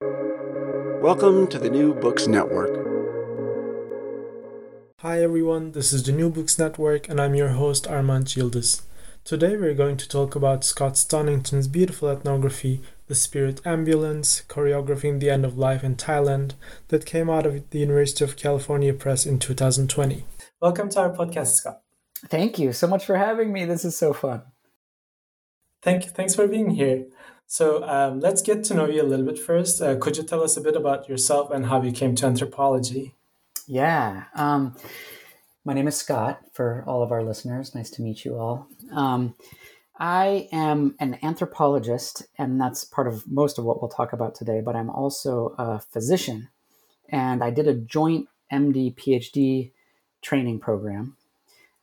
Welcome to the New Books Network. Hi everyone, this is the New Books Network and I'm your host Armand Yildiz. Today we're going to talk about Scott Stonington's beautiful ethnography, The Spirit Ambulance, Choreographing the End of Life in Thailand, that came out of the University of California Press in 2020. Welcome to our podcast, Scott. Thank you so much for having me. This is so fun. Thank, you. thanks for being here. So um, let's get to know you a little bit first. Uh, could you tell us a bit about yourself and how you came to anthropology? Yeah. Um, my name is Scott for all of our listeners. Nice to meet you all. Um, I am an anthropologist, and that's part of most of what we'll talk about today, but I'm also a physician. And I did a joint MD PhD training program.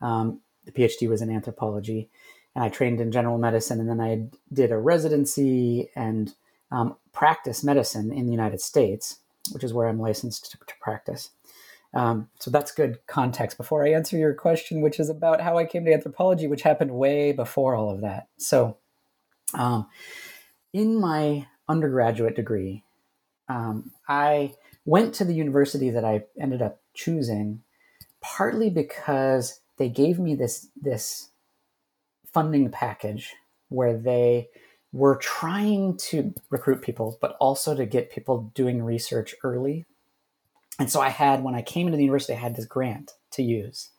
Um, the PhD was in anthropology, and I trained in general medicine, and then I did a residency and um, practice medicine in the United States, which is where I'm licensed to, to practice. Um, so that's good context before I answer your question, which is about how I came to anthropology, which happened way before all of that. So, um, in my undergraduate degree, um, I went to the university that I ended up choosing partly because they gave me this this funding package where they were trying to recruit people, but also to get people doing research early and so I had, when I came into the university, I had this grant to use.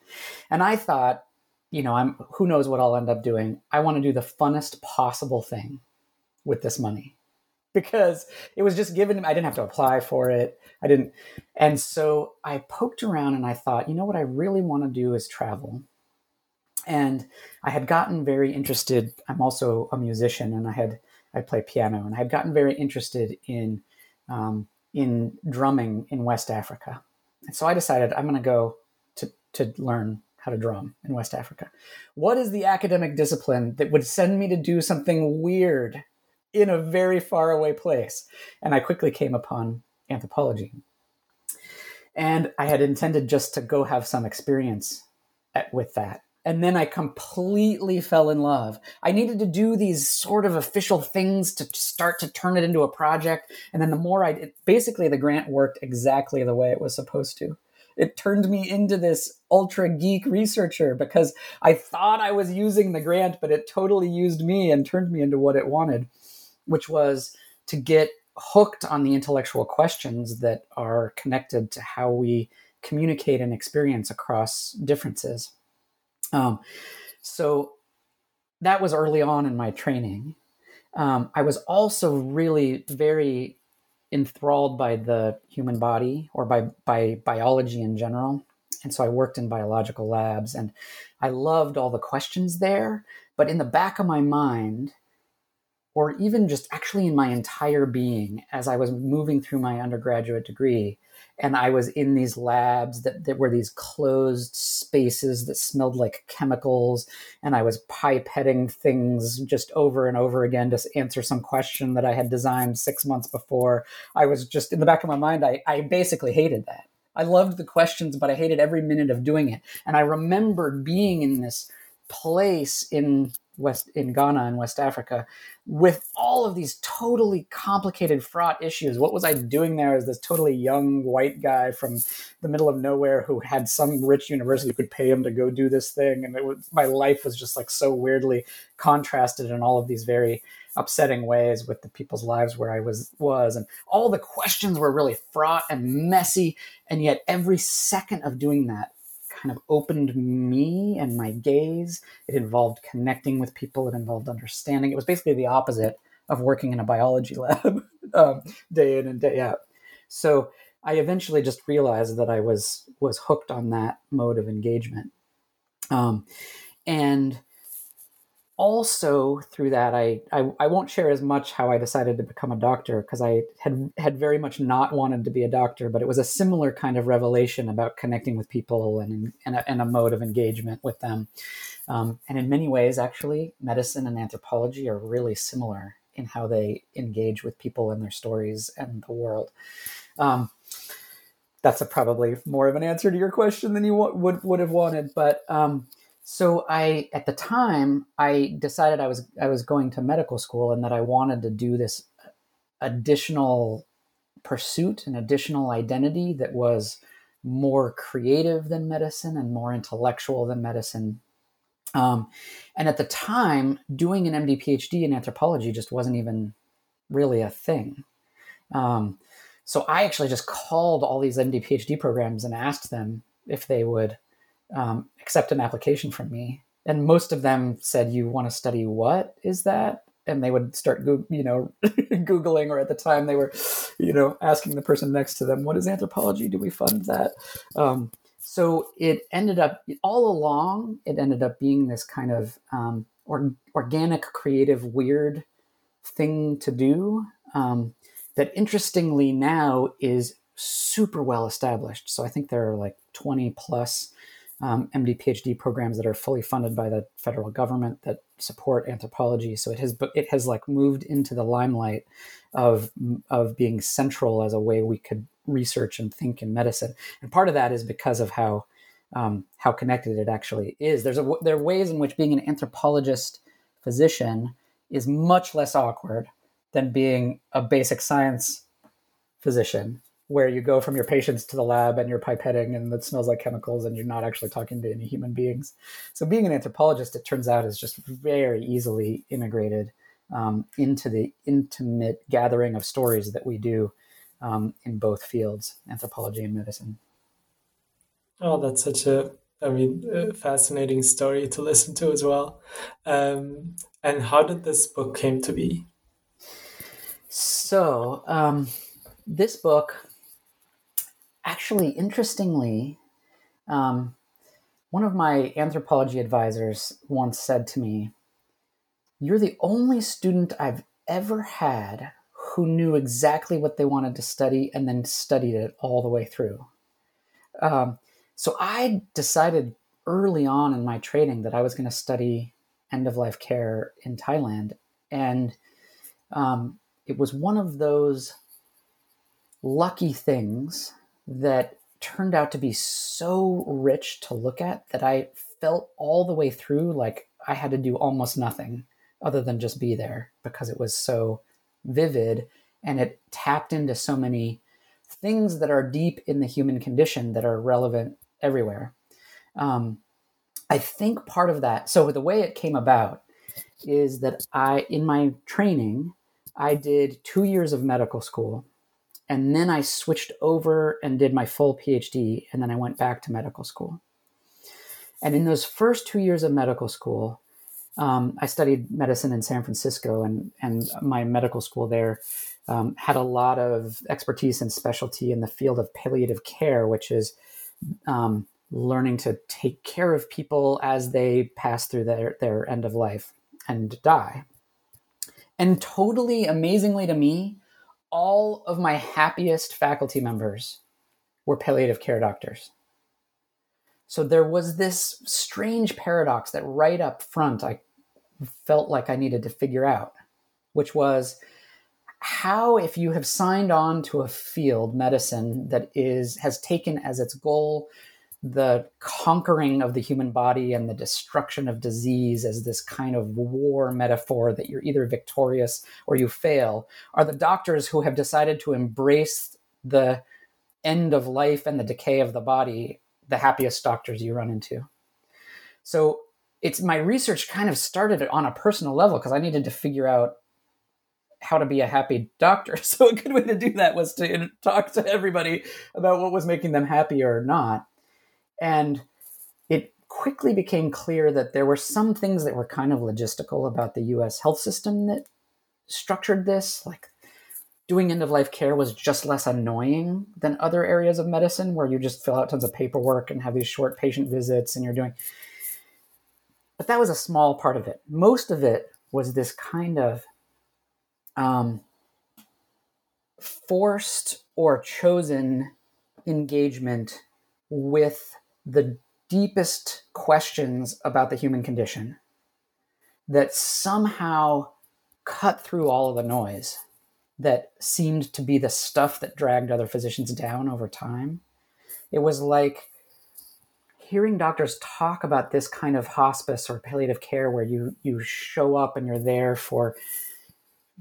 And I thought, you know, I'm who knows what I'll end up doing. I want to do the funnest possible thing with this money because it was just given I didn't have to apply for it. I didn't. And so I poked around and I thought, you know what I really want to do is travel. And I had gotten very interested. I'm also a musician and I had I play piano and I had gotten very interested in um, in drumming in West Africa. And so I decided I'm going to go to, to learn how to drum in West Africa. What is the academic discipline that would send me to do something weird in a very far away place? And I quickly came upon anthropology. And I had intended just to go have some experience at, with that and then I completely fell in love. I needed to do these sort of official things to start to turn it into a project. And then the more I it, basically the grant worked exactly the way it was supposed to. It turned me into this ultra geek researcher because I thought I was using the grant, but it totally used me and turned me into what it wanted, which was to get hooked on the intellectual questions that are connected to how we communicate and experience across differences. Um, so that was early on in my training. Um, I was also really very enthralled by the human body or by by biology in general, and so I worked in biological labs, and I loved all the questions there. But in the back of my mind, or even just actually in my entire being, as I was moving through my undergraduate degree, and I was in these labs that, that were these closed spaces that smelled like chemicals, and I was pipetting things just over and over again to answer some question that I had designed six months before. I was just in the back of my mind, I, I basically hated that. I loved the questions, but I hated every minute of doing it. And I remembered being in this place in West in Ghana and West Africa with all of these totally complicated fraught issues. What was I doing there as this totally young white guy from the middle of nowhere who had some rich university who could pay him to go do this thing and it was my life was just like so weirdly contrasted in all of these very upsetting ways with the people's lives where I was was and all the questions were really fraught and messy and yet every second of doing that kind of opened me and my gaze. It involved connecting with people. It involved understanding. It was basically the opposite of working in a biology lab um, day in and day out. So I eventually just realized that I was was hooked on that mode of engagement, um, and also through that I, I, I won't share as much how i decided to become a doctor because i had had very much not wanted to be a doctor but it was a similar kind of revelation about connecting with people and and a, and a mode of engagement with them. Um, and in many ways actually medicine and anthropology are really similar in how they engage with people and their stories and the world. Um, that's a probably more of an answer to your question than you would would have wanted but um, so I at the time I decided I was I was going to medical school and that I wanted to do this additional pursuit an additional identity that was more creative than medicine and more intellectual than medicine. Um, and at the time doing an md phd in anthropology just wasn't even really a thing. Um, so i actually just called all these md phd programs and asked them if they would um, accept an application from me. And most of them said, "You want to study what is that?" And they would start, you know, googling, or at the time they were, you know, asking the person next to them, "What is anthropology? Do we fund that?" Um, so it ended up all along. It ended up being this kind of um, or, organic, creative, weird thing to do. Um, that interestingly now is super well established. So I think there are like 20 plus um, MD PhD programs that are fully funded by the federal government that support anthropology. So it has it has like moved into the limelight of of being central as a way we could research and think in medicine. And part of that is because of how um, how connected it actually is. There's a, there are ways in which being an anthropologist physician is much less awkward than being a basic science physician where you go from your patients to the lab and you're pipetting and it smells like chemicals and you're not actually talking to any human beings. So being an anthropologist, it turns out, is just very easily integrated um, into the intimate gathering of stories that we do um, in both fields, anthropology and medicine. Oh, that's such a, I mean, fascinating story to listen to as well. Um, and how did this book came to be? So, um, this book actually, interestingly, um, one of my anthropology advisors once said to me, You're the only student I've ever had who knew exactly what they wanted to study and then studied it all the way through. Um, so I decided early on in my training that I was going to study end of life care in Thailand. And um, it was one of those lucky things that turned out to be so rich to look at that I felt all the way through like I had to do almost nothing other than just be there because it was so vivid and it tapped into so many things that are deep in the human condition that are relevant everywhere. Um, I think part of that, so the way it came about is that I, in my training, I did two years of medical school and then I switched over and did my full PhD, and then I went back to medical school. And in those first two years of medical school, um, I studied medicine in San Francisco, and and my medical school there um, had a lot of expertise and specialty in the field of palliative care, which is um, learning to take care of people as they pass through their their end of life and die. And totally amazingly to me, all of my happiest faculty members were palliative care doctors. So there was this strange paradox that right up front I felt like I needed to figure out, which was how if you have signed on to a field medicine that is has taken as its goal the conquering of the human body and the destruction of disease as this kind of war metaphor that you're either victorious or you fail are the doctors who have decided to embrace the end of life and the decay of the body the happiest doctors you run into. So it's my research kind of started on a personal level because i needed to figure out how to be a happy doctor. So a good way to do that was to talk to everybody about what was making them happy or not and it quickly became clear that there were some things that were kind of logistical about the US health system that structured this. Like doing end of life care was just less annoying than other areas of medicine where you just fill out tons of paperwork and have these short patient visits and you're doing. but that was a small part of it. Most of it was this kind of um, forced or chosen engagement with the deepest questions about the human condition that somehow cut through all of the noise that seemed to be the stuff that dragged other physicians down over time. It was like hearing doctors talk about this kind of hospice or palliative care where you you show up and you're there for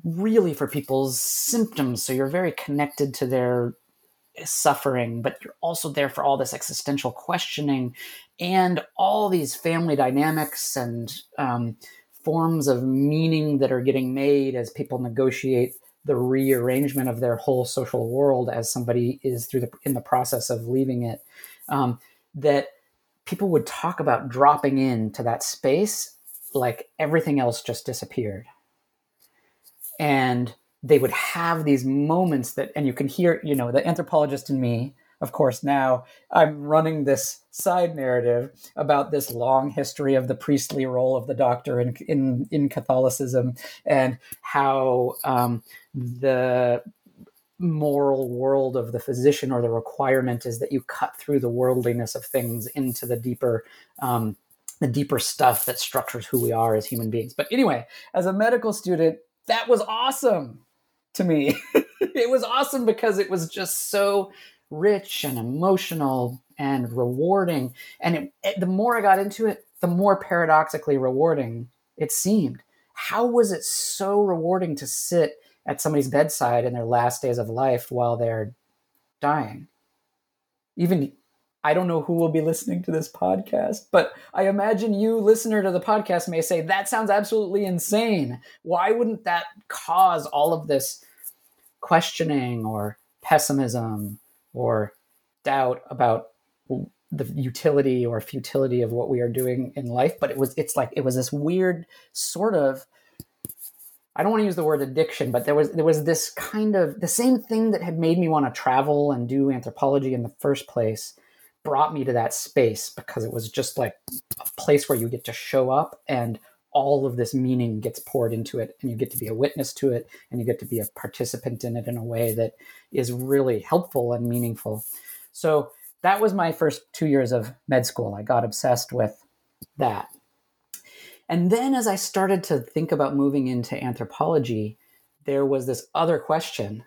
really for people's symptoms so you're very connected to their suffering but you're also there for all this existential questioning and all these family dynamics and um, forms of meaning that are getting made as people negotiate the rearrangement of their whole social world as somebody is through the in the process of leaving it. Um, that people would talk about dropping into that space like everything else just disappeared. And they would have these moments that and you can hear you know the anthropologist in me of course, now I'm running this side narrative about this long history of the priestly role of the doctor in in, in Catholicism and how um, the moral world of the physician or the requirement is that you cut through the worldliness of things into the deeper um, the deeper stuff that structures who we are as human beings. But anyway, as a medical student, that was awesome to me. it was awesome because it was just so rich and emotional and rewarding. And it, it, the more I got into it, the more paradoxically rewarding it seemed. How was it so rewarding to sit at somebody's bedside in their last days of life while they're dying? Even I don't know who will be listening to this podcast, but I imagine you, listener to the podcast, may say, That sounds absolutely insane. Why wouldn't that cause all of this questioning or pessimism or doubt about the utility or futility of what we are doing in life but it was it's like it was this weird sort of I don't want to use the word addiction, but there was there was this kind of the same thing that had made me want to travel and do anthropology in the first place brought me to that space because it was just like a place where you get to show up and all of this meaning gets poured into it and you get to be a witness to it and you get to be a participant in it in a way that is really helpful and meaningful. So that was my first two years of med school. I got obsessed with that. And then as i started to think about moving into anthropology there was this other question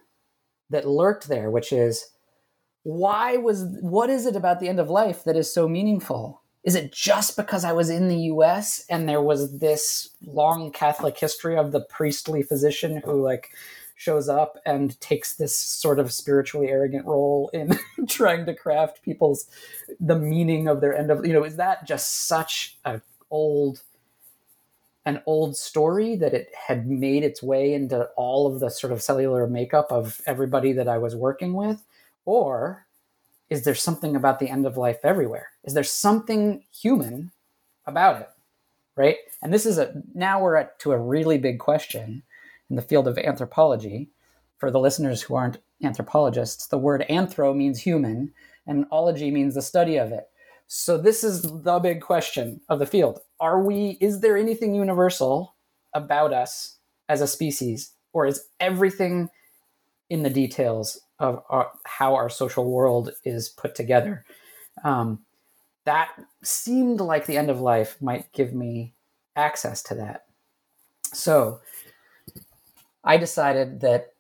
that lurked there which is why was what is it about the end of life that is so meaningful? Is it just because I was in the US and there was this long Catholic history of the priestly physician who like shows up and takes this sort of spiritually arrogant role in trying to craft people's the meaning of their end of you know is that just such a old an old story that it had made its way into all of the sort of cellular makeup of everybody that I was working with or is there something about the end of life everywhere? Is there something human about it? Right? And this is a now we're at to a really big question in the field of anthropology. For the listeners who aren't anthropologists, the word anthro means human and ology means the study of it. So this is the big question of the field. Are we is there anything universal about us as a species or is everything in the details of our, how our social world is put together. Um, that seemed like the end of life might give me access to that. So I decided that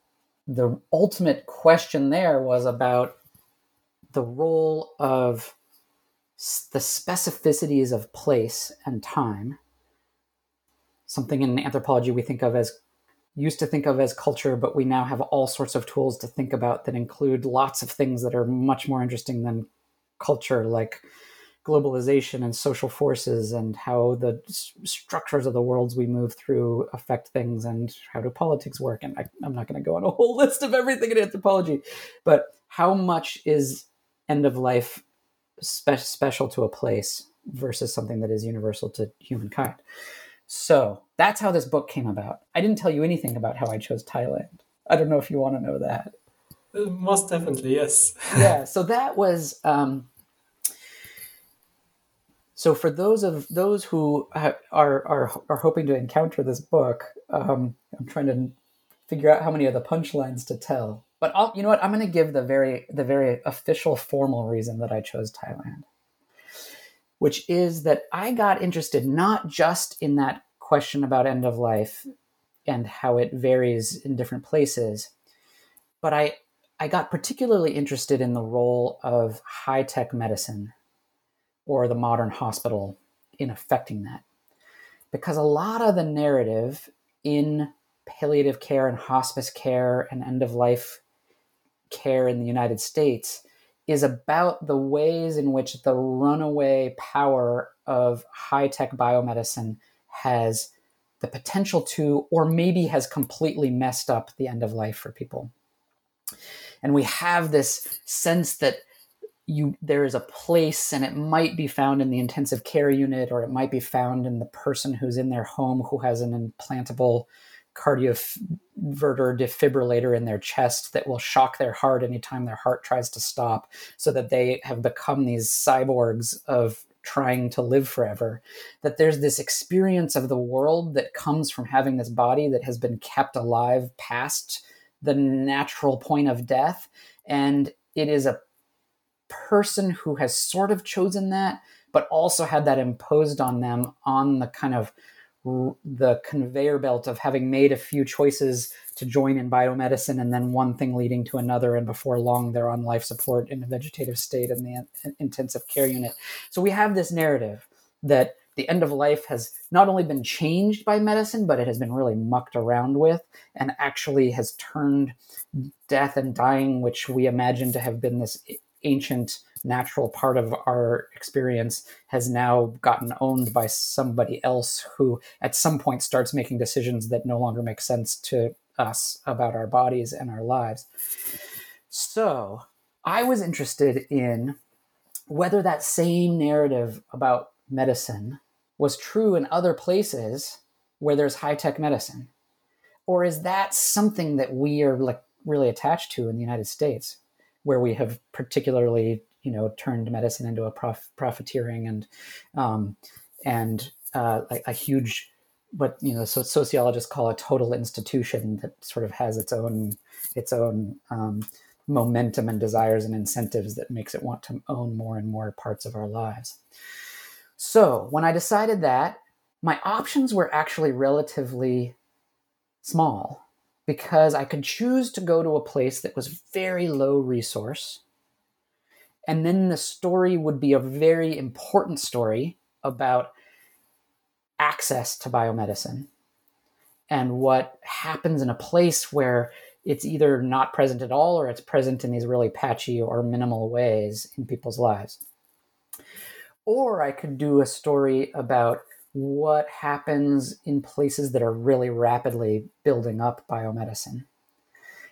the ultimate question there was about the role of the specificities of place and time, something in anthropology we think of as used to think of as culture, but we now have all sorts of tools to think about that include lots of things that are much more interesting than culture, like globalization and social forces and how the structures of the worlds we move through affect things and how do politics work. And I, am not going to go on a whole list of everything in anthropology, but how much is end of life spe- special to a place versus something that is universal to humankind? So that's how this book came about. I didn't tell you anything about how I chose Thailand. I don't know if you want to know that. Uh, most definitely, yes. yeah. So that was um, so for those of those who are are, are hoping to encounter this book, um, I'm trying to figure out how many of the punchlines to tell. But I'll, you know what? I'm going to give the very the very official formal reason that I chose Thailand, which is that I got interested not just in that question about end of life and how it varies in different places, but I I got particularly interested in the role of high tech medicine or the modern hospital in affecting that. Because a lot of the narrative in palliative care and hospice care and end of life care in the United States is about the ways in which the runaway power of high tech biomedicine has the potential to, or maybe has completely messed up the end of life for people. And we have this sense that you there is a place and it might be found in the intensive care unit or it might be found in the person who's in their home who has an implantable cardioverter defibrillator in their chest that will shock their heart anytime their heart tries to stop so that they have become these cyborgs of trying to live forever that there's this experience of the world that comes from having this body that has been kept alive past the natural point of death. And it is a person who has sort of chosen that, but also had that imposed on them on the kind of the conveyor belt of having made a few choices to join in biomedicine and then one thing leading to another and before long they're on life support in a vegetative state in the intensive care unit. So we have this narrative that the end of life has not only been changed by medicine but it has been really mucked around with and actually has turned death and dying which we imagine to have been this ancient natural part of our experience has now gotten owned by somebody else who at some point starts making decisions that no longer make sense to us about our bodies and our lives. So I was interested in whether that same narrative about medicine was true in other places where there's high tech medicine. Or is that something that we are like really attached to in the United States? where we have particularly you know turned medicine into a prof- profiteering and um, and uh, a, a, huge what you know so sociologists call a total institution that sort of has its own its own um, momentum and desires and incentives that makes it want to own more and more parts of our lives. So when I decided that, my options were actually relatively small because I could choose to go to a place that was very low resource. And then the story would be a very important story about access to biomedicine and what happens in a place where it's either not present at all or it's present in these really patchy or minimal ways in people's lives. Or I could do a story about what happens in places that are really rapidly building up biomedicine.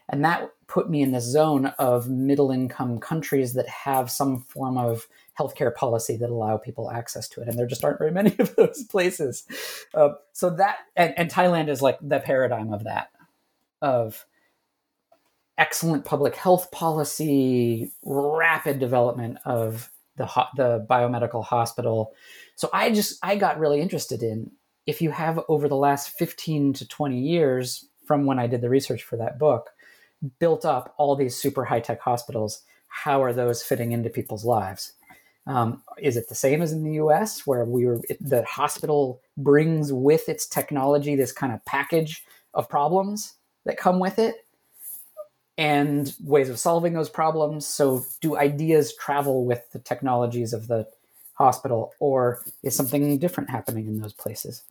And that put me in the zone of middle income countries that have some form of healthcare policy that allow people access to it. And there just aren't very many of those places. Uh, so that, and, and Thailand is like the paradigm of that, of excellent public health policy, rapid development of the, the biomedical hospital, so I just I got really interested in if you have over the last 15 to 20 years from when I did the research for that book built up all these super high tech hospitals, how are those fitting into people's lives? Um, is it the same as in the U.S., where we were the hospital brings with its technology this kind of package of problems that come with it, and ways of solving those problems? So, do ideas travel with the technologies of the hospital, or is something different happening in those places?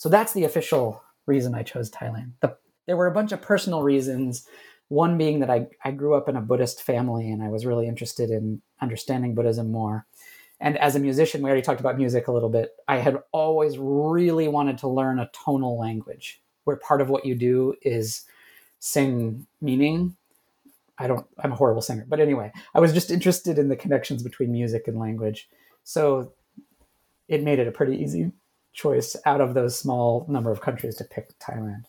So that's the official reason I chose Thailand. The, there were a bunch of personal reasons. One being that I, I grew up in a Buddhist family and I was really interested in understanding Buddhism more. And as a musician, we already talked about music a little bit. I had always really wanted to learn a tonal language where part of what you do is sing meaning. I don't, I'm a horrible singer. But anyway, I was just interested in the connections between music and language. So it made it a pretty easy choice out of those small number of countries to pick Thailand.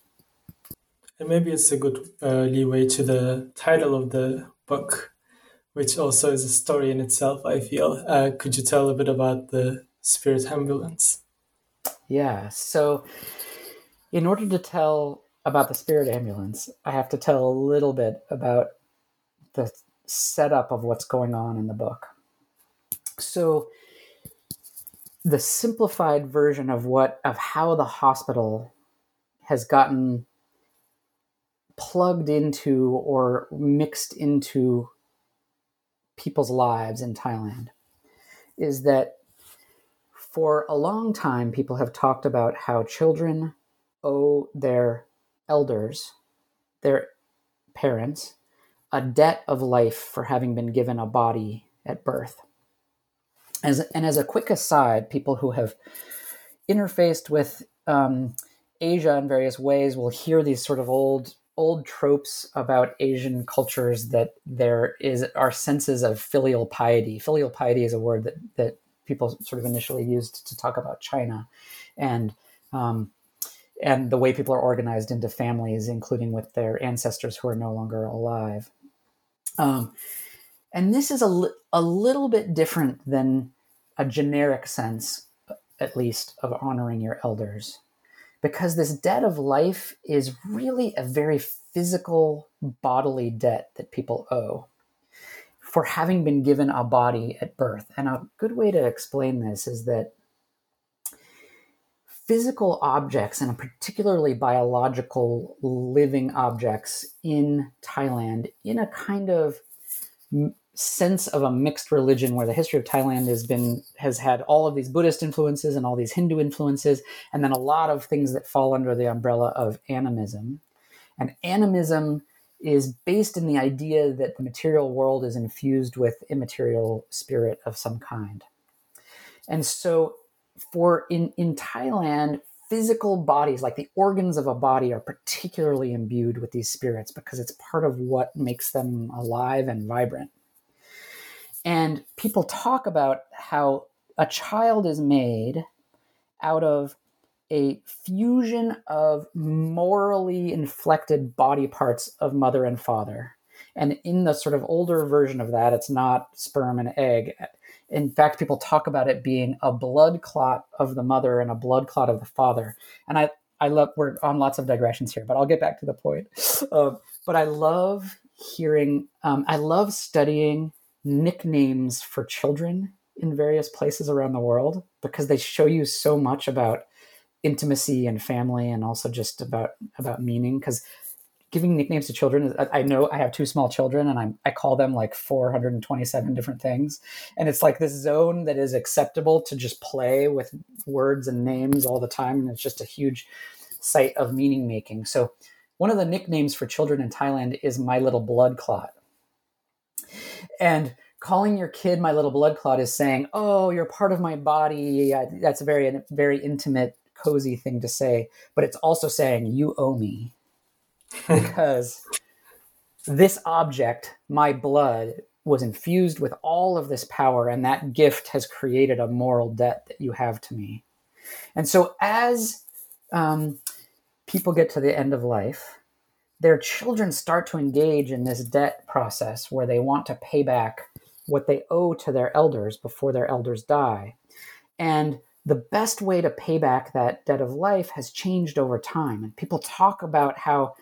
And maybe it's a good uh, leeway to the title of the book, which also is a story in itself, I feel. Uh, could you tell a bit about the spirit ambulance? Yeah. So, in order to tell about the spirit ambulance, I have to tell a little bit about the setup of what's going on in the book. So, the simplified version of what of how the hospital has gotten plugged into or mixed into people's lives in Thailand is that for a long time people have talked about how children owe their elders, their parents, a debt of life for having been given a body at birth. As, and as a quick aside, people who have interfaced with um, Asia in various ways will hear these sort of old old tropes about Asian cultures that there is our senses of filial piety. Filial piety is a word that that people sort of initially used to talk about China, and um, and the way people are organized into families, including with their ancestors who are no longer alive. Um, and this is a, a little bit different than a generic sense, at least, of honoring your elders. Because this debt of life is really a very physical bodily debt that people owe for having been given a body at birth. And a good way to explain this is that physical objects, and particularly biological living objects in Thailand, in a kind of sense of a mixed religion where the history of Thailand has been has had all of these Buddhist influences and all these Hindu influences and then a lot of things that fall under the umbrella of animism. And animism is based in the idea that the material world is infused with immaterial spirit of some kind. And so for in in Thailand physical bodies like the organs of a body are particularly imbued with these spirits because it's part of what makes them alive and vibrant and people talk about how a child is made out of a fusion of morally inflected body parts of mother and father. And in the sort of older version of that, it's not sperm and egg. In fact, people talk about it being a blood clot of the mother and a blood clot of the father. And I, I love, we're on lots of digressions here, but I'll get back to the point. Uh, but I love hearing, um, I love studying nicknames for children in various places around the world because they show you so much about intimacy and family and also just about about meaning. Because giving nicknames to children i know i have two small children and I'm, i call them like 427 different things. And it's like this zone that is acceptable to just play with words and names all the time. And it's just a huge site of meaning making. So one of the nicknames for children in thailand is my little blood clot and calling your kid my little blood clot is saying, "Oh, you're part of my body." That's a very very intimate, cozy thing to say, but it's also saying you owe me because this object, my blood, was infused with all of this power, and that gift has created a moral debt that you have to me. And so, as um, people get to the end of life, their children start to engage in this debt process where they want to pay back what they owe to their elders before their elders die. And the best way to pay back that debt of life has changed over time. And people talk about how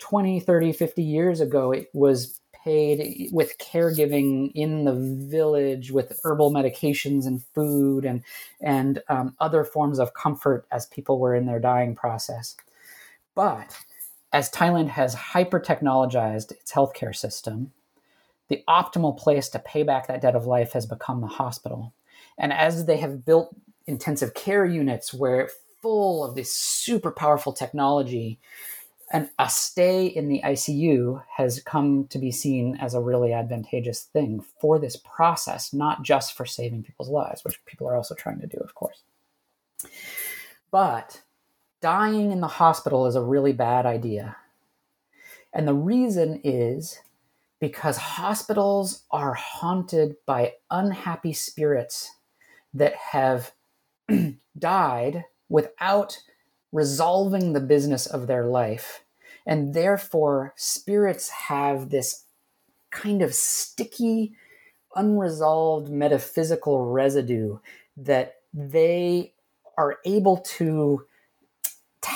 20, 30, 50 years ago it was paid with caregiving in the village with herbal medications and food and, and um, other forms of comfort as people were in their dying process. But as Thailand has hyper technologized its healthcare system, the optimal place to pay back that debt of life has become the hospital. And as they have built intensive care units where full of this super powerful technology, and a stay in the ICU has come to be seen as a really advantageous thing for this process, not just for saving people's lives, which people are also trying to do, of course. But dying in the hospital is a really bad idea. And the reason is because hospitals are haunted by unhappy spirits that have died without resolving the business of their life. And therefore, spirits have this kind of sticky, unresolved metaphysical residue that they are able to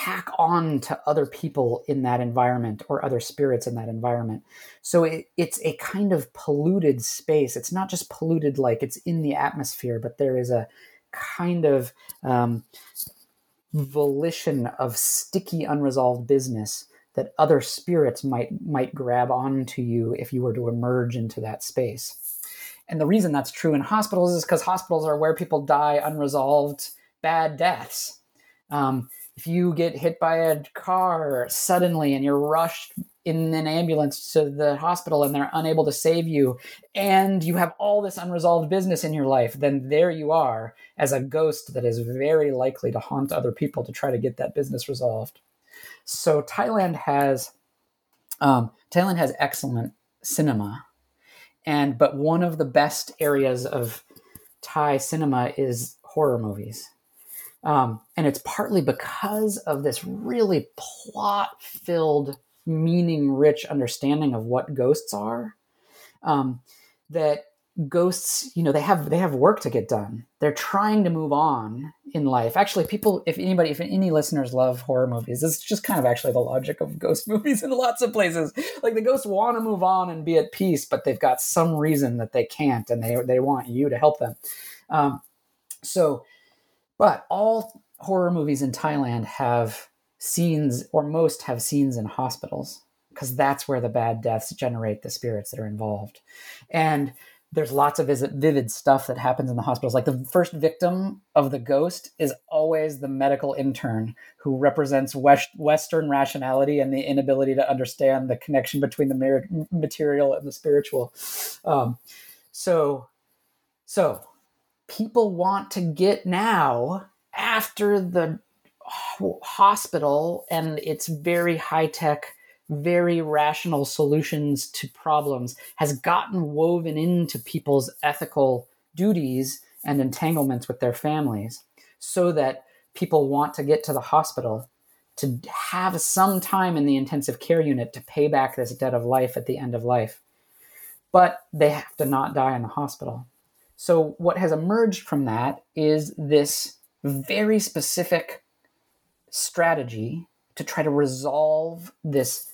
tack on to other people in that environment or other spirits in that environment. So it, it's a kind of polluted space. It's not just polluted like it's in the atmosphere, but there is a kind of um, volition of sticky, unresolved business that other spirits might might grab onto you if you were to emerge into that space. And the reason that's true in hospitals is because hospitals are where people die unresolved bad deaths. Um, if you get hit by a car suddenly and you're rushed in an ambulance to the hospital and they're unable to save you, and you have all this unresolved business in your life, then there you are as a ghost that is very likely to haunt other people to try to get that business resolved. So Thailand has um, Thailand has excellent cinema, and but one of the best areas of Thai cinema is horror movies. Um, and it's partly because of this really plot filled, meaning rich understanding of what ghosts are um, that ghosts you know they have they have work to get done. They're trying to move on in life. Actually people if anybody if any listeners love horror movies it's just kind of actually the logic of ghost movies in lots of places. Like the ghosts want to move on and be at peace but they've got some reason that they can't and they they want you to help them. Um, so but all horror movies in Thailand have scenes, or most have scenes in hospitals, because that's where the bad deaths generate the spirits that are involved. And there's lots of vivid stuff that happens in the hospitals. Like the first victim of the ghost is always the medical intern who represents West, Western rationality and the inability to understand the connection between the material and the spiritual. Um, so, so people want to get now after the hospital and its very high tech, very rational solutions to problems has gotten woven into people's ethical duties and entanglements with their families so that people want to get to the hospital to have some time in the intensive care unit to pay back this debt of life at the end of life. But they have to not die in the hospital. So, what has emerged from that is this very specific strategy to try to resolve this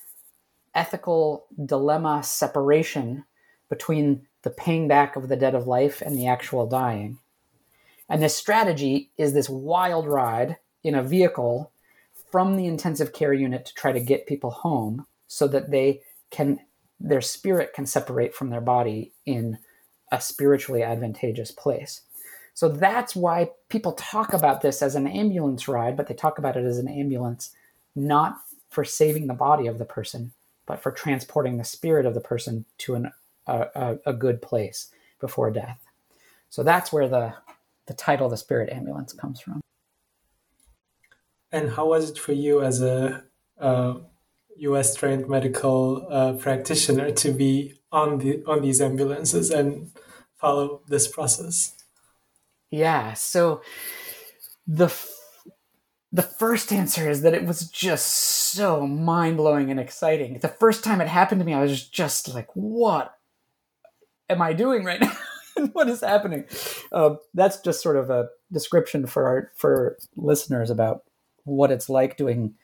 ethical dilemma separation between the paying back of the debt of life and the actual dying. And this strategy is this wild ride in a vehicle from the intensive care unit to try to get people home so that they can their spirit can separate from their body in a spiritually advantageous place. So that's why people talk about this as an ambulance ride, but they talk about it as an ambulance not for saving the body of the person, but for transporting the spirit of the person to an, a, a, good place before death. So that's where the, the title, The Spirit Ambulance, comes from. And how was it for you as a uh, U.S. trained medical uh, practitioner to be on the on these ambulances and follow this process? Yeah. So the the first answer is that it was just so mind blowing and exciting. The first time it happened to me, I was just like, "What am I doing right now? what is happening?" Um, that's just sort of a description for our for listeners about what it's like doing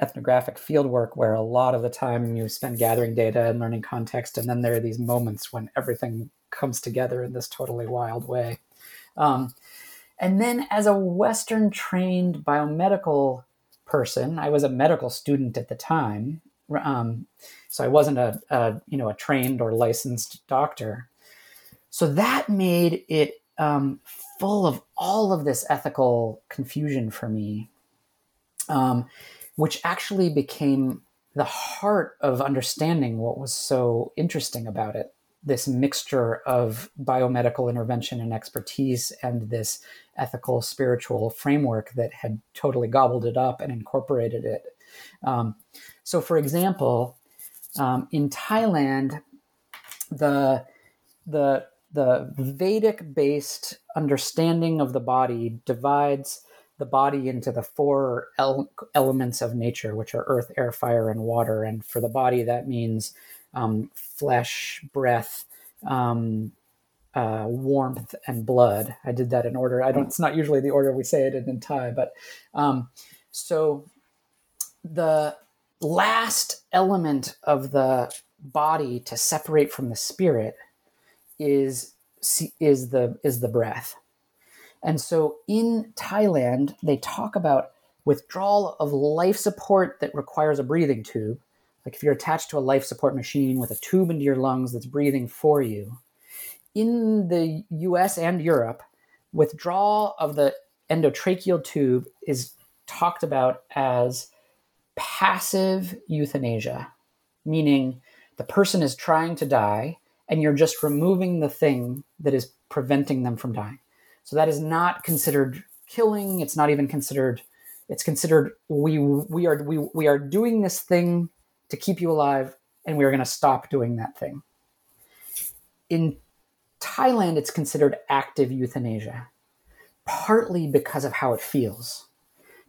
ethnographic fieldwork, where a lot of the time you spend gathering data and learning context, and then there are these moments when everything comes together in this totally wild way. Um, and then, as a Western trained biomedical person, I was a medical student at the time, um, so I wasn't a, a, you know a trained or licensed doctor. So that made it um, full of all of this ethical confusion for me, um, which actually became the heart of understanding what was so interesting about it this mixture of biomedical intervention and expertise and this ethical spiritual framework that had totally gobbled it up and incorporated it. Um, so, for example, um, in Thailand, the the the Vedic based understanding of the body divides the body into the four el- elements of nature, which are earth, air, fire, and water. And for the body, that means um, flesh, breath, um, uh, warmth and blood. I did that in order. I don't. It's not usually the order we say it in, Thai, but um, so the last element of the body to separate from the spirit is is the is the breath. And so in Thailand, they talk about withdrawal of life support that requires a breathing tube. Like if you're attached to a life support machine with a tube into your lungs that's breathing for you. In the US and Europe, withdrawal of the endotracheal tube is talked about as passive euthanasia, meaning the person is trying to die and you're just removing the thing that is preventing them from dying. So that is not considered killing. It's not even considered. It's considered we we are we we are doing this thing to keep you alive, and we are going to stop doing that thing. In Thailand, it's considered active euthanasia, partly because of how it feels.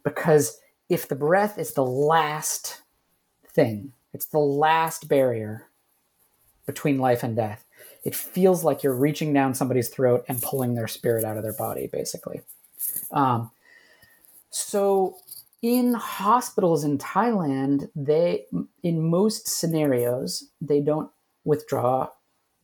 Because if the breath is the last thing, it's the last barrier between life and death. It feels like you're reaching down somebody's throat and pulling their spirit out of their body, basically. Um, so, in hospitals in Thailand, they, in most scenarios, they don't withdraw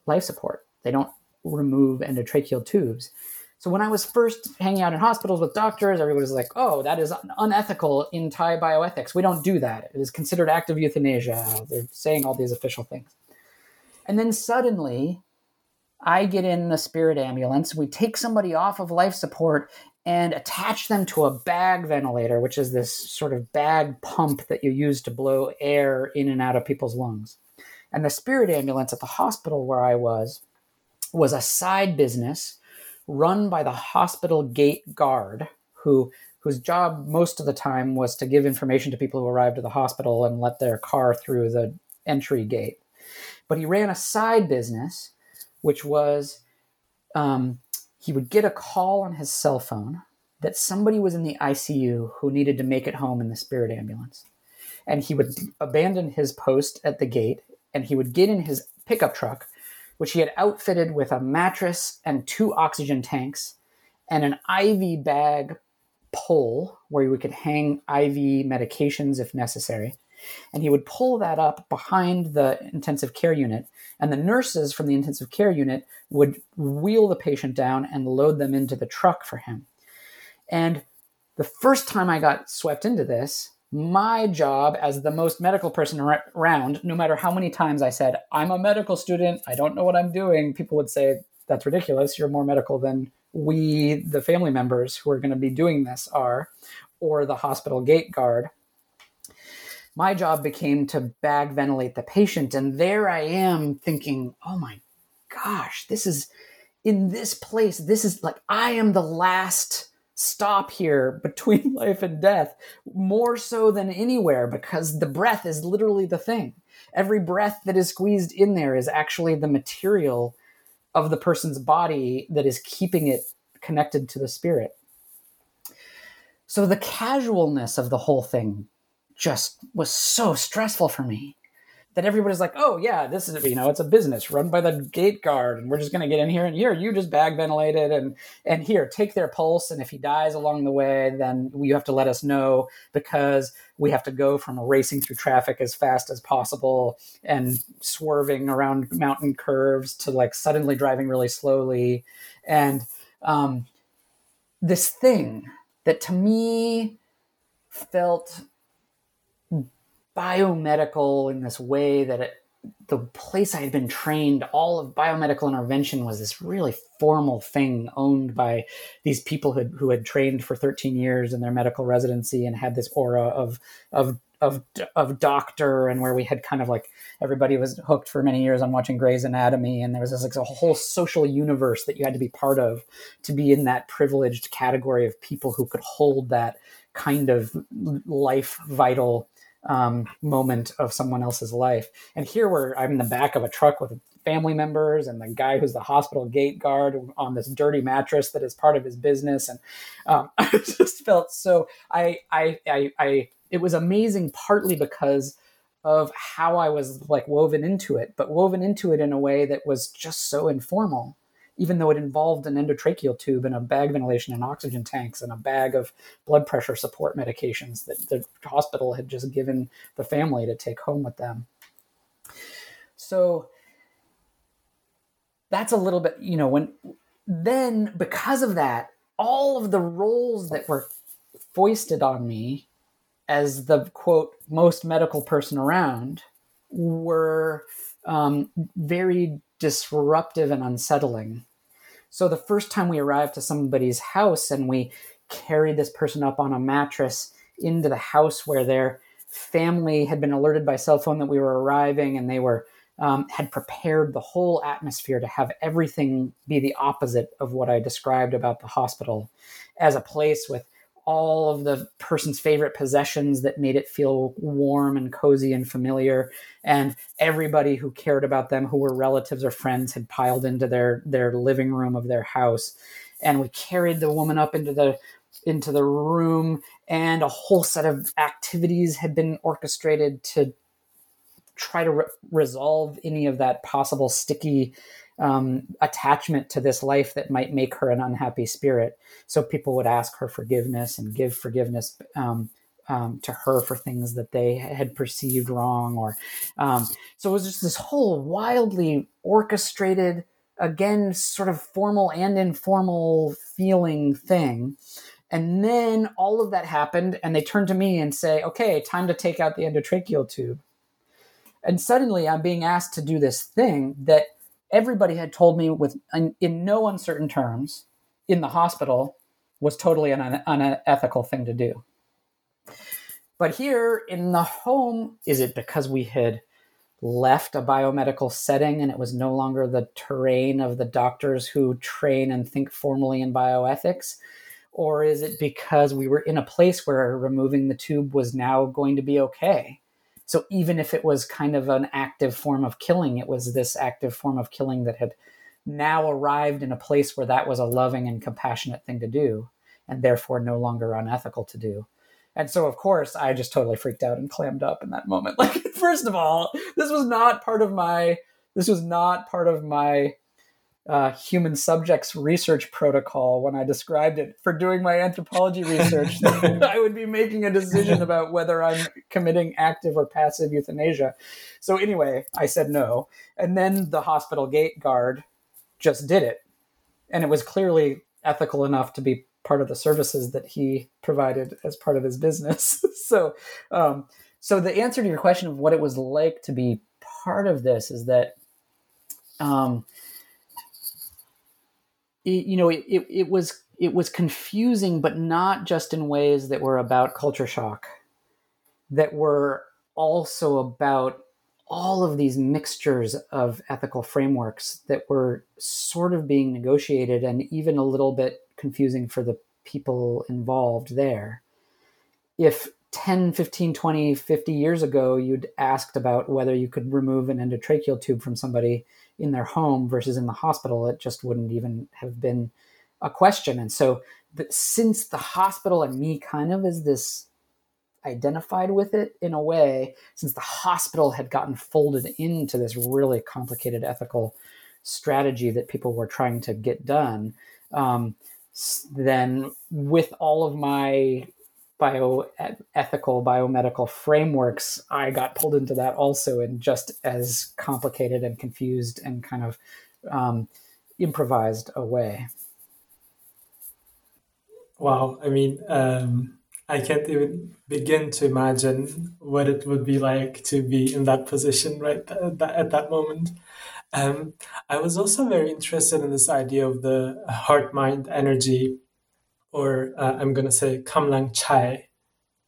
life support. They don't remove endotracheal tubes. So when I was first hanging out in hospitals with doctors, everybody was like, "Oh, that is unethical in Thai bioethics. We don't do that. It is considered active euthanasia." They're saying all these official things. And then suddenly, I get in the spirit ambulance. We take somebody off of life support and attach them to a bag ventilator, which is this sort of bag pump that you use to blow air in and out of people's lungs. And the spirit ambulance at the hospital where I was was a side business run by the hospital gate guard who whose job most of the time was to give information to people who arrived at the hospital and let their car through the entry gate. But he ran a side business, which was um, he would get a call on his cell phone that somebody was in the ICU who needed to make it home in the spirit ambulance. And he would abandon his post at the gate and he would get in his pickup truck, which he had outfitted with a mattress and two oxygen tanks and an IV bag pole where we could hang IV medications if necessary and he would pull that up behind the intensive care unit. And the nurses from the intensive care unit would wheel the patient down and load them into the truck for him. And the first time i got swept into this my job as the most medical person around no matter how many times i said i'm a medical student. I don't know what i'm doing people would say that's ridiculous. You're more medical than we the family members who are going to be doing this are or the hospital gate guard my job became to bag ventilate the patient. And there I am thinking, oh my gosh, this is in this place. This is like, I am the last stop here between life and death, more so than anywhere, because the breath is literally the thing. Every breath that is squeezed in there is actually the material of the person's body that is keeping it connected to the spirit. So the casualness of the whole thing just was so stressful for me that everybody's like, oh yeah, this is you know it's a business run by the gate guard, and we're just gonna get in here and here you just bag ventilated and and here take their pulse, and if he dies along the way, then you have to let us know because we have to go from racing through traffic as fast as possible and swerving around mountain curves to like suddenly driving really slowly, and um, this thing that to me felt biomedical in this way that it, the place I had been trained, all of biomedical intervention was this really formal thing owned by these people who, who had trained for 13 years in their medical residency and had this aura of, of, of, of doctor and where we had kind of like everybody was hooked for many years on watching Grey's Anatomy. And there was this like a whole social universe that you had to be part of to be in that privileged category of people who could hold that kind of life vital um, moment of someone else's life. And here where I'm in the back of a truck with family members and the guy who's the hospital gate guard on this dirty mattress that is part of his business. And um, I just felt so, I, I, I, I, it was amazing partly because of how I was like woven into it, but woven into it in a way that was just so informal even though it involved an endotracheal tube and a bag ventilation and oxygen tanks and a bag of blood pressure support medications that the hospital had just given the family to take home with them. So that's a little bit, you know, when then because of that, all of the roles that were foisted on me as the quote most medical person around were um, very disruptive and unsettling. So the first time we arrived to somebody's house and we carried this person up on a mattress into the house where their family had been alerted by cell phone that we were arriving and they were um, had prepared the whole atmosphere to have everything be the opposite of what I described about the hospital as a place with all of the person's favorite possessions that made it feel warm and cozy and familiar. And everybody who cared about them who were relatives or friends had piled into their their living room of their house. And we carried the woman up into the into the room and a whole set of activities had been orchestrated to try to re- resolve any of that possible sticky um, attachment to this life that might make her an unhappy spirit. So people would ask her forgiveness and give forgiveness um, um, to her for things that they had perceived wrong. Or um, so it was just this whole wildly orchestrated, again, sort of formal and informal feeling thing. And then all of that happened, and they turn to me and say, "Okay, time to take out the endotracheal tube." And suddenly, I'm being asked to do this thing that everybody had told me with in, in no uncertain terms in the hospital was totally an unethical thing to do. But here in the home, is it because we had left a biomedical setting and it was no longer the terrain of the doctors who train and think formally in bioethics? Or is it because we were in a place where removing the tube was now going to be okay? So even if it was kind of an active form of killing, it was this active form of killing that had now arrived in a place where that was a loving and compassionate thing to do, and therefore no longer unethical to do. And so, of course, I just totally freaked out and clammed up in that moment. Like, first of all, this was not part of my this was not part of my uh, human subjects research protocol when I described it for doing my anthropology research. I would be making a decision about whether I'm committing active or passive euthanasia. So, anyway, I said no. And then the hospital gate guard just did it. And it was clearly ethical enough to be part of the services that he provided as part of his business. so, um, so the answer to your question of what it was like to be part of this is that um, it, you know, it, it, it was it was confusing, but not just in ways that were about culture shock, that were also about all of these mixtures of ethical frameworks that were sort of being negotiated and even a little bit confusing for the people involved there. If 10, 15, 20, 50 years ago, you'd asked about whether you could remove an endotracheal tube from somebody in their home versus in the hospital, it just wouldn't even have been a question. And so, the, since the hospital and me kind of is this identified with it in a way, since the hospital had gotten folded into this really complicated ethical strategy that people were trying to get done, um, then with all of my bioethical, biomedical frameworks, I got pulled into that also in just as complicated and confused and kind of um, improvised a way. Wow. I mean, um, I can't even begin to imagine what it would be like to be in that position right at that, at that moment. Um, I was also very interested in this idea of the heart mind energy or uh, I'm going to say Kamlang Chai,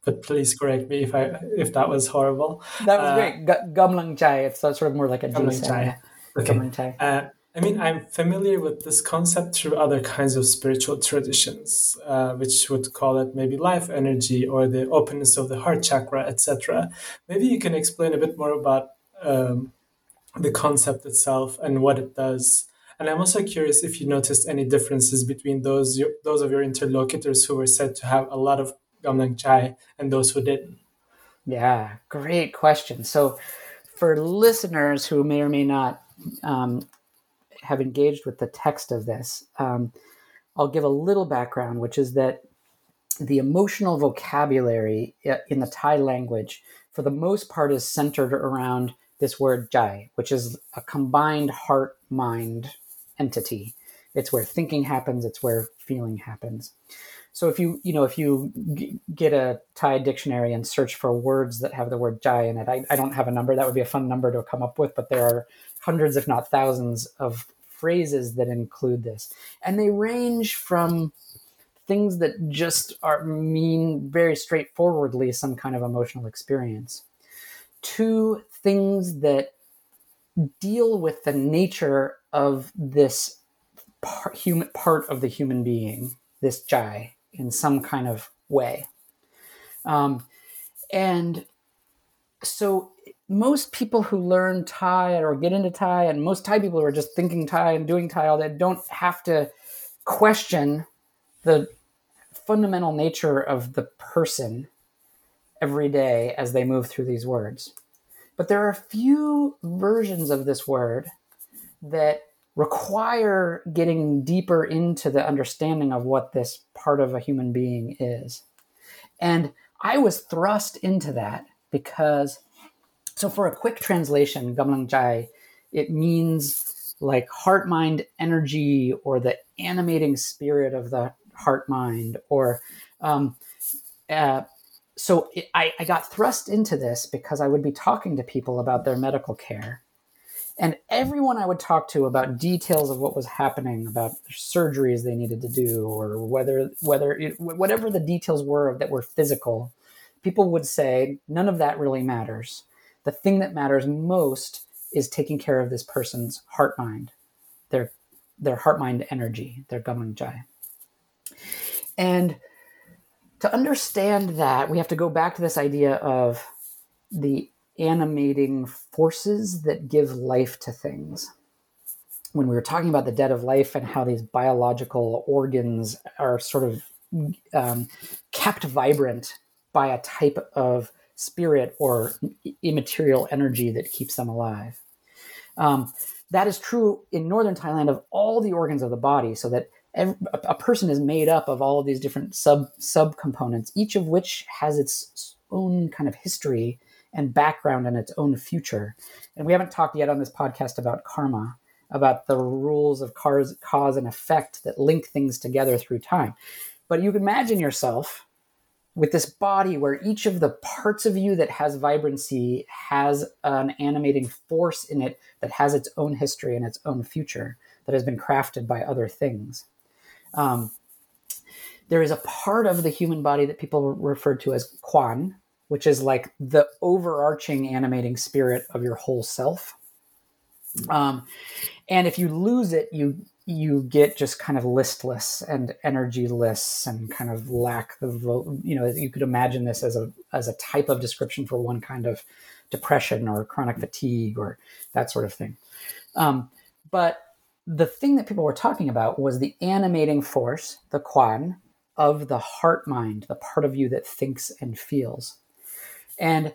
but please correct me if I if that was horrible. That was uh, great. G- Gamlang Chai. It's sort of more like a Gamlang Chai. Okay. Gamlang Chai. Uh, I mean, I'm familiar with this concept through other kinds of spiritual traditions, uh, which would call it maybe life energy or the openness of the heart chakra, etc. Maybe you can explain a bit more about um, the concept itself and what it does and I'm also curious if you noticed any differences between those those of your interlocutors who were said to have a lot of Gamlang Chai and those who didn't. Yeah, great question. So, for listeners who may or may not um, have engaged with the text of this, um, I'll give a little background, which is that the emotional vocabulary in the Thai language, for the most part, is centered around this word jai, which is a combined heart mind entity. It's where thinking happens, it's where feeling happens. So if you you know if you g- get a Thai dictionary and search for words that have the word jai in it, I, I don't have a number. That would be a fun number to come up with, but there are hundreds, if not thousands, of phrases that include this, and they range from things that just are mean very straightforwardly some kind of emotional experience to things that deal with the nature of this part, human, part of the human being, this jai, in some kind of way. Um, and so most people who learn Thai or get into Thai, and most Thai people who are just thinking Thai and doing Thai all that, don't have to question the fundamental nature of the person every day as they move through these words. But there are a few versions of this word that require getting deeper into the understanding of what this part of a human being is. And I was thrust into that because, so for a quick translation, Gamlang Jai, it means like heart mind energy or the animating spirit of the heart mind or um, uh, so it, I, I got thrust into this because I would be talking to people about their medical care. And everyone I would talk to about details of what was happening, about surgeries they needed to do, or whether whether it, whatever the details were that were physical, people would say none of that really matters. The thing that matters most is taking care of this person's heart mind, their their heart mind energy, their gamlang jai. And to understand that, we have to go back to this idea of the animating forces that give life to things. When we were talking about the dead of life and how these biological organs are sort of um, kept vibrant by a type of spirit or immaterial energy that keeps them alive. Um, that is true in northern Thailand of all the organs of the body, so that every, a person is made up of all of these different sub subcomponents, each of which has its own kind of history and background and its own future. And we haven't talked yet on this podcast about karma, about the rules of cause, and effect that link things together through time. But you can imagine yourself with this body where each of the parts of you that has vibrancy has an animating force in it that has its own history and its own future that has been crafted by other things. Um, there is a part of the human body that people refer to as khwan, which is like the overarching animating spirit of your whole self. Um, and if you lose it, you you get just kind of listless and energyless and kind of lack the you know you could imagine this as a as a type of description for one kind of depression or chronic fatigue or that sort of thing. Um, but the thing that people were talking about was the animating force, the khwan, of the heart mind, the part of you that thinks and feels. And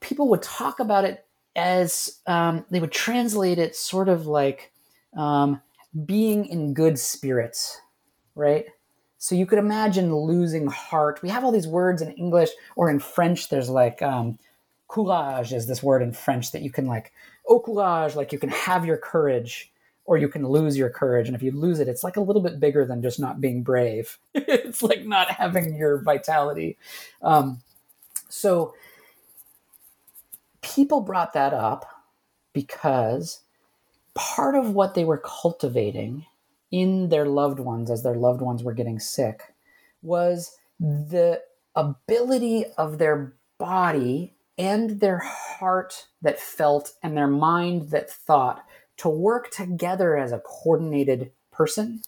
people would talk about it as um, they would translate it sort of like um, being in good spirits, right? So you could imagine losing heart. We have all these words in English or in French. There's like um, courage is this word in French that you can like au courage, like you can have your courage or you can lose your courage. And if you lose it, it's like a little bit bigger than just not being brave. it's like not having your vitality. Um, so people brought that up because part of what they were cultivating in their loved ones as their loved ones were getting sick was the ability of their body and their heart that felt and their mind that thought to work together as a coordinated person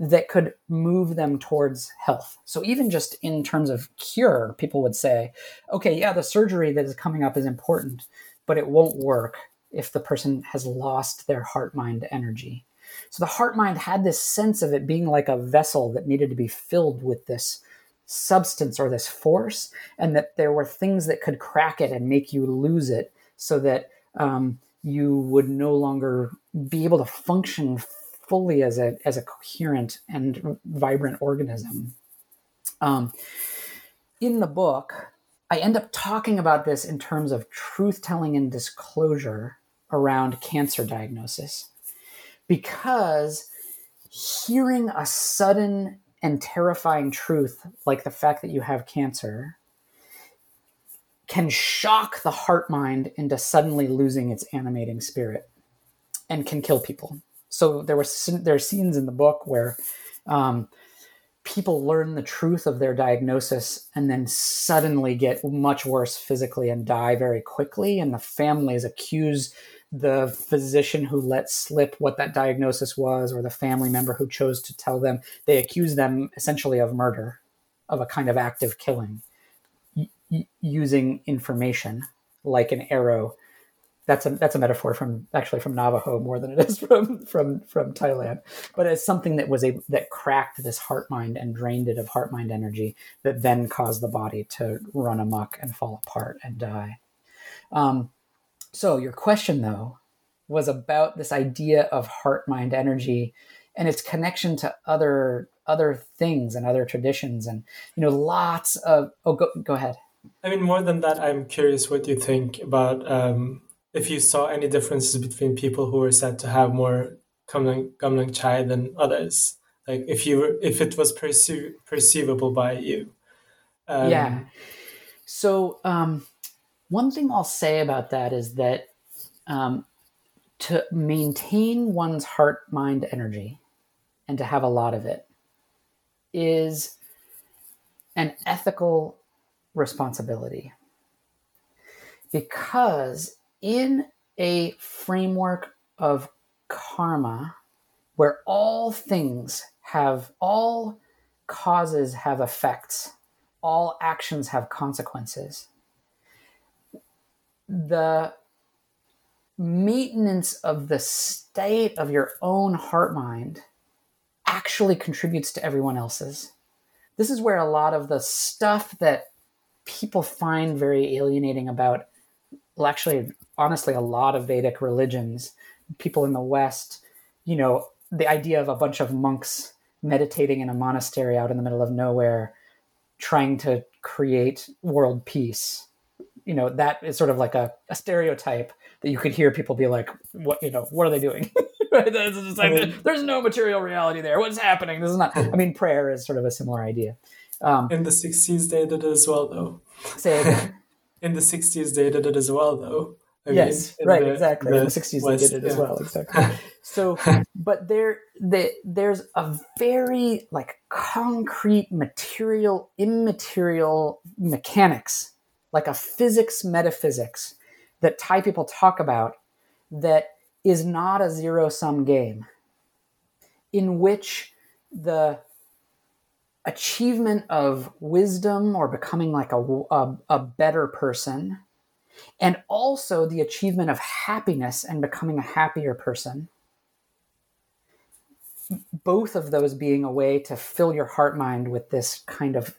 that could move them towards health. So even just in terms of cure, people would say, okay, yeah, the surgery that is coming up is important, but it won't work if the person has lost their heart mind energy. So the heart mind had this sense of it being like a vessel that needed to be filled with this substance or this force, and that there were things that could crack it and make you lose it so that um, you would no longer be able to function fully as a as a coherent and vibrant organism. Um, in the book, I end up talking about this in terms of truth telling and disclosure around cancer diagnosis, because hearing a sudden and terrifying truth like the fact that you have cancer can shock the heart mind into suddenly losing its animating spirit and can kill people. So there were there are scenes in the book where um, people learn the truth of their diagnosis and then suddenly get much worse physically and die very quickly, and the families accuse the physician who let slip what that diagnosis was or the family member who chose to tell them they accuse them essentially of murder of a kind of active killing using information like an arrow. That's a that's a metaphor from actually from Navajo more than it is from from from Thailand. But it's something that was a that cracked this heart mind and drained it of heart mind energy that then caused the body to run amok and fall apart and die. Um, so your question though was about this idea of heart mind energy and its connection to other other things and other traditions and you know lots of oh go go ahead I mean, more than that, I'm curious what you think about um, if you saw any differences between people who were said to have more Gamlang, Gamlang Chai than others. Like if you were, if it was perceiv- perceivable by you. Um, yeah. So um, one thing I'll say about that is that um, to maintain one's heart mind energy and to have a lot of it is an ethical responsibility. Because in a framework of karma, where all things have, all causes have effects, all actions have consequences, the maintenance of the state of your own heart mind actually contributes to everyone else's. This is where a lot of the stuff that people find very alienating about, well, actually, honestly, a lot of Vedic religions, people in the West, you know, the idea of a bunch of monks meditating in a monastery out in the middle of nowhere, trying to create world peace. You know, that is sort of like a, a stereotype that you could hear people be like, what, you know, what are they doing? like, mean, there's no material reality there. What's happening? This is not, I mean, prayer is sort of a similar idea. Um, in the 60s, they did it as well, though. Say again. in the 60s, they did it as well, though. I yes, mean, right, the, exactly. The in the 60s, West, they did it yeah. as well, exactly. so, but there, the, there's a very like concrete material, immaterial mechanics, like a physics metaphysics that Thai people talk about that is not a zero sum game in which the achievement of wisdom or becoming like a, a, a, better person, and also the achievement of happiness and becoming a happier person. Both of those being a way to fill your heart mind with this kind of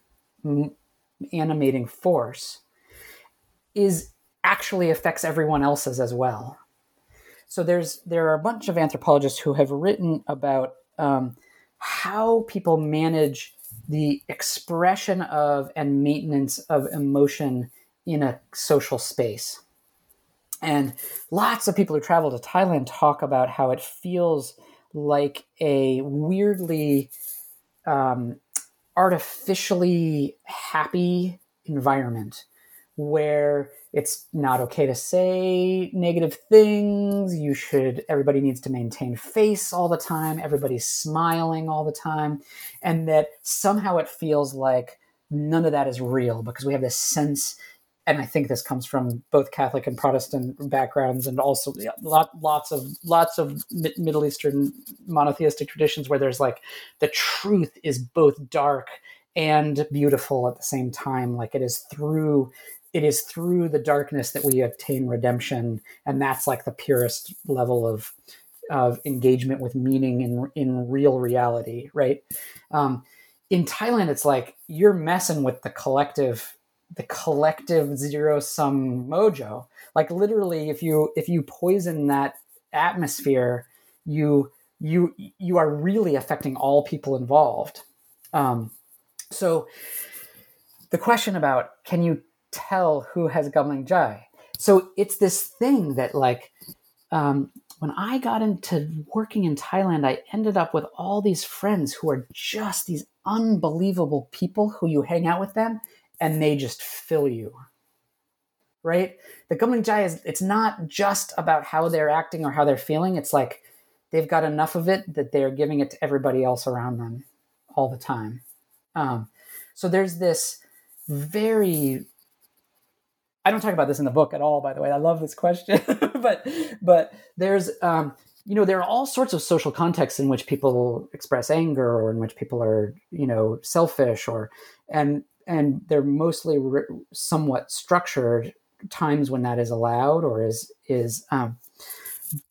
animating force is actually affects everyone else's as well. So there's there are a bunch of anthropologists who have written about um, how people manage the expression of and maintenance of emotion in a social space. And lots of people who travel to Thailand talk about how it feels like a weirdly um, artificially happy environment where it's not okay to say negative things. You should, everybody needs to maintain face all the time. Everybody's smiling all the time. And that somehow it feels like none of that is real because we have this sense. And I think this comes from both Catholic and Protestant backgrounds, and also lot, lots of lots of Middle Eastern monotheistic traditions where there's like the truth is both dark and beautiful at the same time. Like it is through it is through the darkness that we obtain redemption and that's like the purest level of of engagement with meaning in in real reality right um, in thailand it's like you're messing with the collective the collective zero sum mojo. Like literally, if you if you poison that atmosphere, you you you are really affecting all people involved. Um, so the question about can you tell who has Gamling Jai? So it's this thing that like um, when I got into working in Thailand, I ended up with all these friends who are just these unbelievable people who you hang out with them and they just fill you. Right? The Gamling Jai is it's not just about how they're acting or how they're feeling. It's like they've got enough of it that they're giving it to everybody else around them all the time. Um, so there's this very I don't talk about this in the book at all, by the way. I love this question, but but there's um, you know there are all sorts of social contexts in which people express anger or in which people are you know selfish or and and they're mostly re- somewhat structured times when that is allowed or is is um,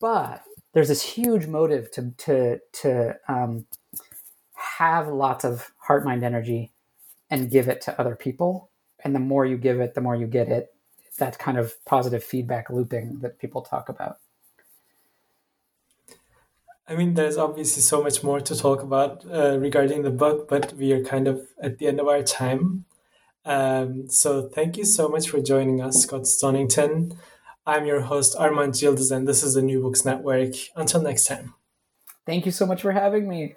but there's this huge motive to to to um, have lots of heart mind energy and give it to other people. And the more you give it the more you get it that kind of positive feedback looping that people talk about I mean, there's obviously so much more to talk about uh, regarding the book, but we are kind of at the end of our time. Um, so thank you so much for joining us, Scott Stonington. I'm your host, Armand Yildiz, and this is the New Books Network. Until next time. Thank you so much for having me.